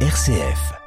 RCF.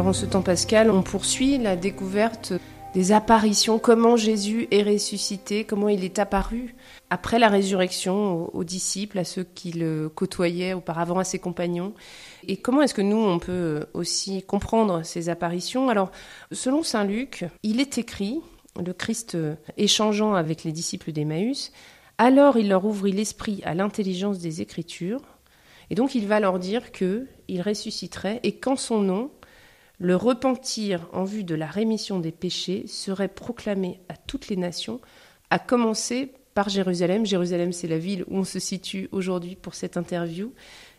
Alors en ce temps pascal, on poursuit la découverte des apparitions, comment Jésus est ressuscité, comment il est apparu après la résurrection aux, disciples, à ceux qui le côtoyaient auparavant, à ses compagnons. Et comment est-ce que nous, on peut aussi comprendre ces apparitions? Alors, selon Saint Luc, il est écrit, le Christ échangeant avec les disciples d'Emmaüs, alors il leur ouvrit l'esprit à l'intelligence des Écritures, et donc il va leur dire que il ressusciterait et qu'en son nom, le repentir en vue de la rémission des péchés serait proclamé à toutes les nations, à commencer par Jérusalem. Jérusalem, c'est la ville où on se situe aujourd'hui pour cette interview.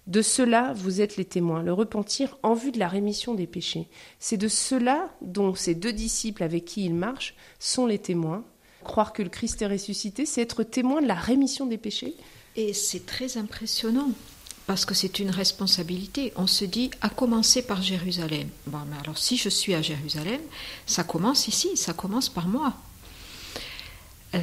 De cela, vous êtes les témoins. Le repentir en vue de la rémission des péchés. C'est de cela dont ces deux disciples avec qui il marche sont les témoins. Croire que le Christ est ressuscité, c'est être témoin de la rémission des péchés. Et c'est très impressionnant parce que c'est une responsabilité. On se dit, à commencer par Jérusalem. Bon, mais alors si je suis à Jérusalem, ça commence ici, ça commence par moi. Euh...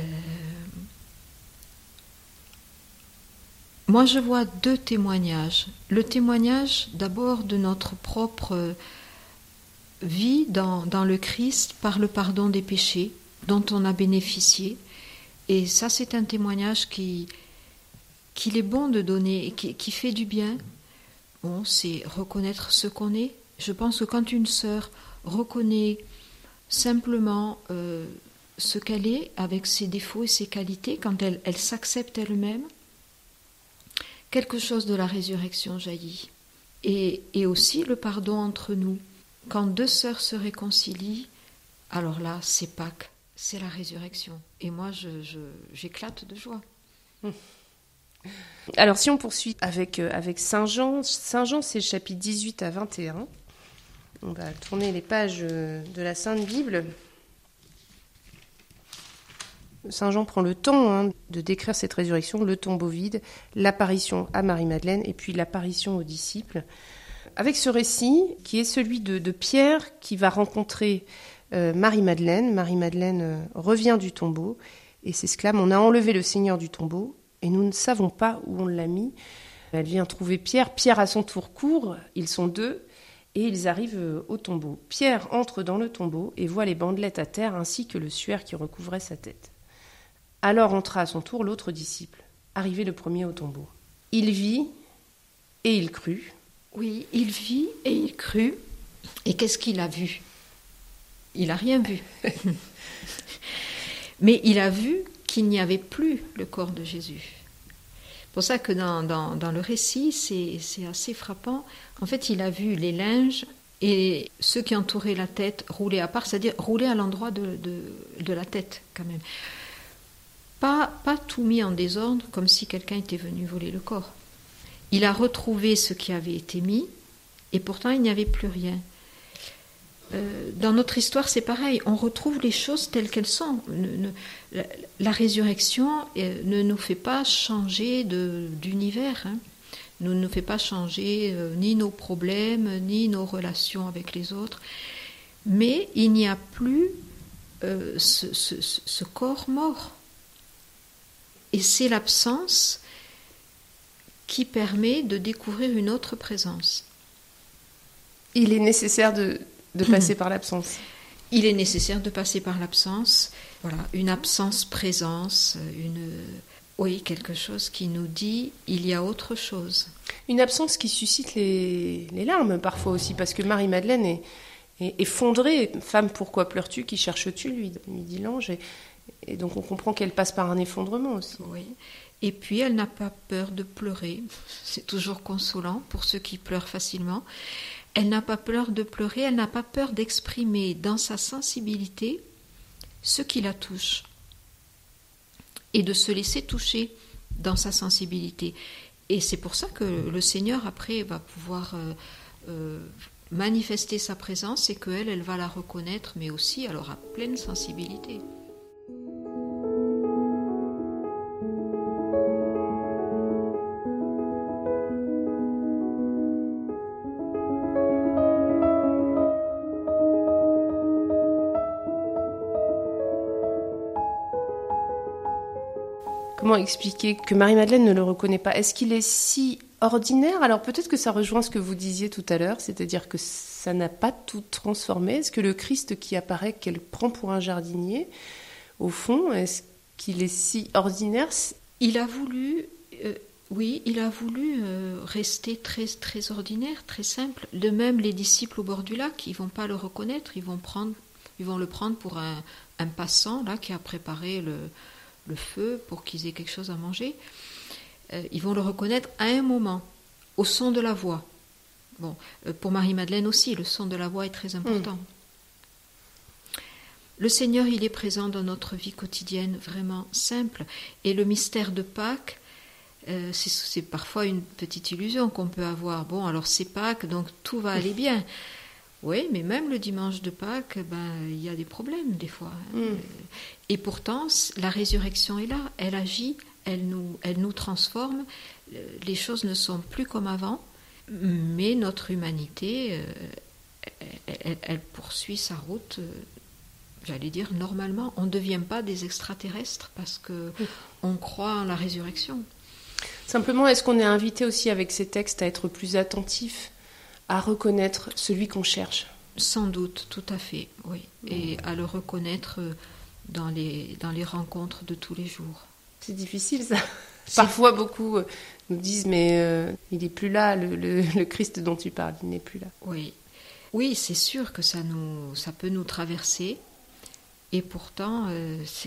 Moi, je vois deux témoignages. Le témoignage d'abord de notre propre vie dans, dans, le Christ par le pardon des péchés dont on a bénéficié. Et ça, c'est un témoignage qui, qu'il est bon de donner qui, fait du bien, bon, c'est reconnaître ce qu'on est. Je pense que quand une sœur reconnaît simplement euh, ce qu'elle est, avec ses défauts et ses qualités, quand elle, s'accepte elle-même, quelque chose de la résurrection jaillit. Et, aussi le pardon entre nous. Quand deux sœurs se réconcilient, alors là, c'est Pâques, c'est la résurrection. Et moi, j'éclate je, de joie. Mmh. Alors si on poursuit avec, euh, avec Saint Jean, Saint Jean c'est chapitre 18 à 21. On va tourner les pages euh, de la Sainte Bible. Saint Jean prend le temps hein, de décrire cette résurrection, le tombeau vide, l'apparition à Marie-Madeleine et puis l'apparition aux disciples. Avec ce récit qui est celui de, Pierre qui va rencontrer euh, Marie-Madeleine. Marie-Madeleine revient du tombeau et s'exclame On a enlevé le Seigneur du tombeau et nous ne savons pas où on l'a mis. Elle vient trouver Pierre. Pierre à son tour court, ils sont deux, et ils arrivent au tombeau. Pierre entre dans le tombeau et voit les bandelettes à terre ainsi que le suaire qui recouvrait sa tête. Alors entra à son tour l'autre disciple, arrivé le premier au tombeau. Il vit et il crut. Oui, il vit et il crut. Et qu'est-ce qu'il a vu? Il n'a rien vu. Mais il a vu qu'il n'y avait plus le corps de Jésus. C'est pour ça que dans, le récit, c'est assez frappant. En fait, il a vu les linges et ceux qui entouraient la tête rouler à part, c'est-à-dire rouler à l'endroit de, la tête quand même. Pas tout mis en désordre comme si quelqu'un était venu voler le corps. Il a retrouvé ce qui avait été mis et pourtant il n'y avait plus rien. Euh, dans notre histoire, c'est pareil. On retrouve les choses telles qu'elles sont. la, résurrection euh, ne nous fait pas changer d'univers. Hein. Ne nous fait pas changer euh, ni nos problèmes, ni nos relations avec les autres. Mais il n'y a plus ce, ce, corps mort. Et c'est l'absence qui permet de découvrir une autre présence. Il est nécessaire de, de passer par l'absence. Il est nécessaire de passer par l'absence. Voilà, une absence-présence, une oui, quelque chose qui nous dit il y a autre chose. Une absence qui suscite les, les larmes parfois aussi, parce que Marie-Madeleine est, est, effondrée. Femme, pourquoi pleures-tu? Qui cherches-tu? lui, lui dit l'ange. Et, et, donc on comprend qu'elle passe par un effondrement aussi. Oui. Et puis elle n'a pas peur de pleurer. C'est toujours consolant pour ceux qui pleurent facilement Elle n'a pas peur de pleurer, elle n'a pas peur d'exprimer dans sa sensibilité ce qui la touche et de se laisser toucher dans sa sensibilité. Et c'est pour ça que le Seigneur, après, va pouvoir euh, euh, manifester sa présence et qu'elle, elle va la reconnaître, mais aussi elle aura pleine sensibilité. Comment expliquer que Marie-Madeleine ne le reconnaît pas? Est-ce qu'il est si ordinaire? Alors peut-être que ça rejoint ce que vous disiez tout à l'heure, c'est-à-dire que ça n'a pas tout transformé. Est-ce que le Christ qui apparaît, qu'elle prend pour un jardinier, au fond, est-ce qu'il est si ordinaire? Il a voulu, euh, oui, il a voulu euh, rester très très ordinaire, très simple. De même, les disciples au bord du lac, ils vont pas le reconnaître, ils vont prendre, ils vont le prendre pour un, un passant là qui a préparé le le feu pour qu'ils aient quelque chose à manger, euh, ils vont le reconnaître à un moment, au son de la voix. Bon, euh, pour Marie-Madeleine aussi, le son de la voix est très important. Hmm. Le Seigneur, il est présent dans notre vie quotidienne, vraiment simple. Et le mystère de Pâques, euh, c'est parfois une petite illusion qu'on peut avoir. Bon, alors c'est Pâques, donc tout va aller bien. Oui, mais même le dimanche de Pâques, ben, il y a des problèmes des fois. Hein. Hmm. Et pourtant, la résurrection est là, elle agit, elle nous, elle nous transforme. Les choses ne sont plus comme avant, mais notre humanité, euh, elle, poursuit sa route. Euh, j'allais dire normalement, on ne devient pas des extraterrestres parce que on croit en la résurrection. Simplement, est-ce qu'on est invité aussi avec ces textes à être plus attentif à reconnaître celui qu'on cherche. Sans doute, tout à fait, oui. Et à le reconnaître euh, dans les, dans les rencontres de tous les jours. C'est difficile ça. Parfois, beaucoup euh, nous disent Mais euh, il n'est plus là, le, le, Christ dont tu parles, il n'est plus là. Oui, oui c'est sûr que ça, nous, ça peut nous traverser. Et pourtant,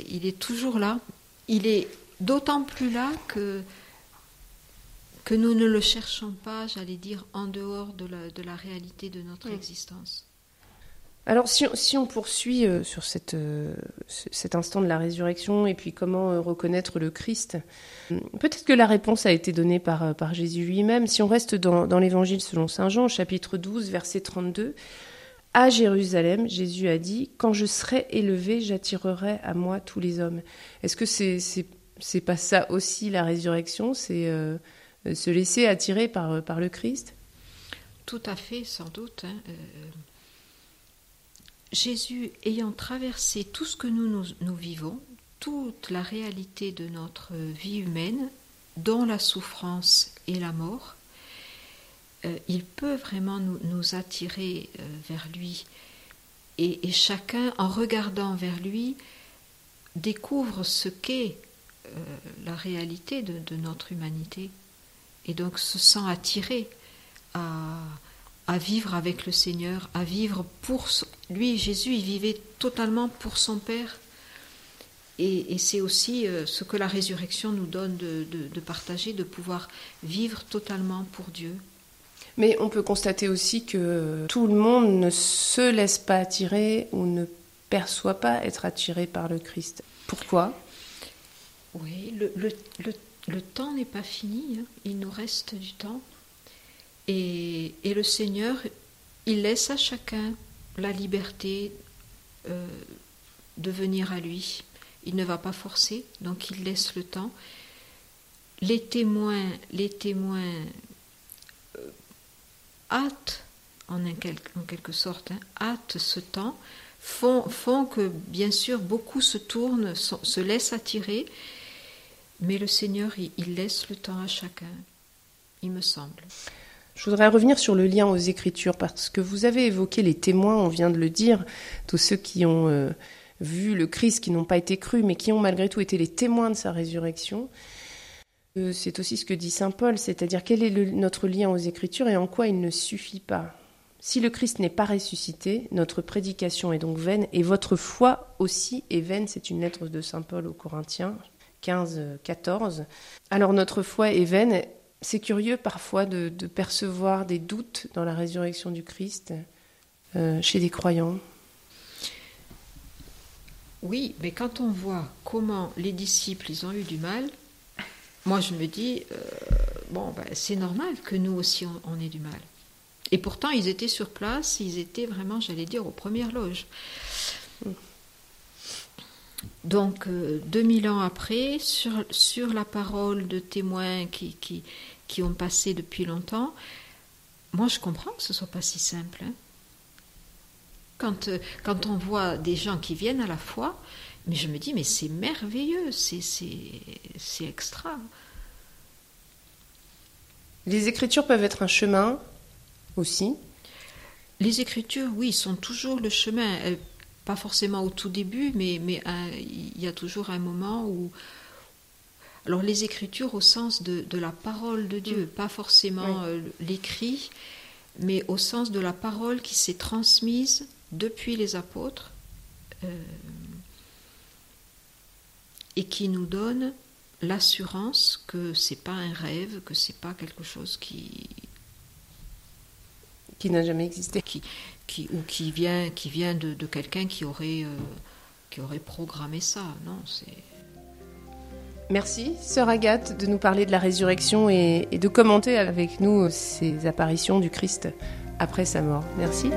il est toujours là. Il est d'autant plus là que que nous ne le cherchons pas, j'allais dire, en dehors de la, réalité de notre mm. existence. Alors si, on poursuit euh, sur euh, cet instant de la résurrection et puis comment euh, reconnaître le Christ, peut-être que la réponse a été donnée par, par Jésus lui-même. Si on reste dans, dans l'évangile selon Saint Jean, chapitre 12, verset 32, à Jérusalem, Jésus a dit, Quand je serai élevé, j'attirerai à moi tous les hommes. Est-ce que c'est, c'est, pas ça aussi la résurrection? C'est euh, se laisser attirer par, euh, par le Christ Tout à fait, sans doute. Hein. Euh, Jésus ayant traversé tout ce que nous, vivons, toute la réalité de notre vie humaine, dont la souffrance et la mort, il peut vraiment nous attirer vers lui. Et, chacun, en regardant vers lui, découvre ce qu'est la réalité de, notre humanité et donc se sent attiré à, à vivre avec le Seigneur, à vivre pour lui. Jésus, il vivait totalement pour son Père. Et, c'est aussi euh, ce que la résurrection nous donne de, de, partager, de pouvoir vivre totalement pour Dieu. Mais on peut constater aussi que tout le monde ne se laisse pas attirer ou ne perçoit pas être attiré par le Christ. Pourquoi? Oui, le, le, le le temps n'est pas fini, hein. il nous reste du temps. Et, le Seigneur, il laisse à chacun la liberté euh, de venir à lui. Il ne va pas forcer, donc il laisse le temps. Les témoins, les témoins euh, hâtent, en, quelque sorte, hein, hâtent ce temps, font, font, que bien sûr beaucoup se tournent, se laissent attirer, mais le Seigneur, il, laisse le temps à chacun, il me semble. Je voudrais revenir sur le lien aux Écritures, parce que vous avez évoqué les témoins, on vient de le dire, tous ceux qui ont euh, vu le Christ, qui n'ont pas été crus, mais qui ont malgré tout été les témoins de sa résurrection. Euh, c'est aussi ce que dit Saint Paul, c'est-à-dire quel est notre lien aux Écritures et en quoi il ne suffit pas. Si le Christ n'est pas ressuscité, notre prédication est donc vaine et votre foi aussi est vaine. C'est une lettre de Saint Paul aux Corinthiens, 15, 14. Alors notre foi est vaine C'est curieux parfois de, percevoir des doutes dans la résurrection du Christ euh, chez des croyants. Oui, mais quand on voit comment les disciples ils ont eu du mal, moi je me dis euh, bon ben, c'est normal que nous aussi on, ait du mal. Et pourtant ils étaient sur place, ils étaient vraiment, j'allais dire, aux premières loges. Donc, 2000 euh, ans après, sur, sur la parole de témoins qui, qui, qui, ont passé depuis longtemps, moi je comprends que ce soit pas si simple. Hein. Quand, euh, quand on voit des gens qui viennent à la foi, mais je me dis, mais c'est merveilleux, c'est extra. Les écritures peuvent être un chemin aussi. Les écritures, oui, sont toujours le chemin pas forcément au tout début, mais, mais il y a toujours un moment où... Alors les écritures au sens de, de la parole de Dieu, mm. pas forcément euh, l'écrit, mais au sens de la parole qui s'est transmise depuis les apôtres euh, et qui nous donne l'assurance que c'est pas un rêve, que c'est pas quelque chose qui qui n'a jamais existé, qui, ou qui vient, qui vient de, quelqu'un qui aurait, euh, qui aurait programmé ça. Non. Merci, sœur Agathe, de nous parler de la résurrection et de commenter avec nous ces apparitions du Christ après sa mort. Merci.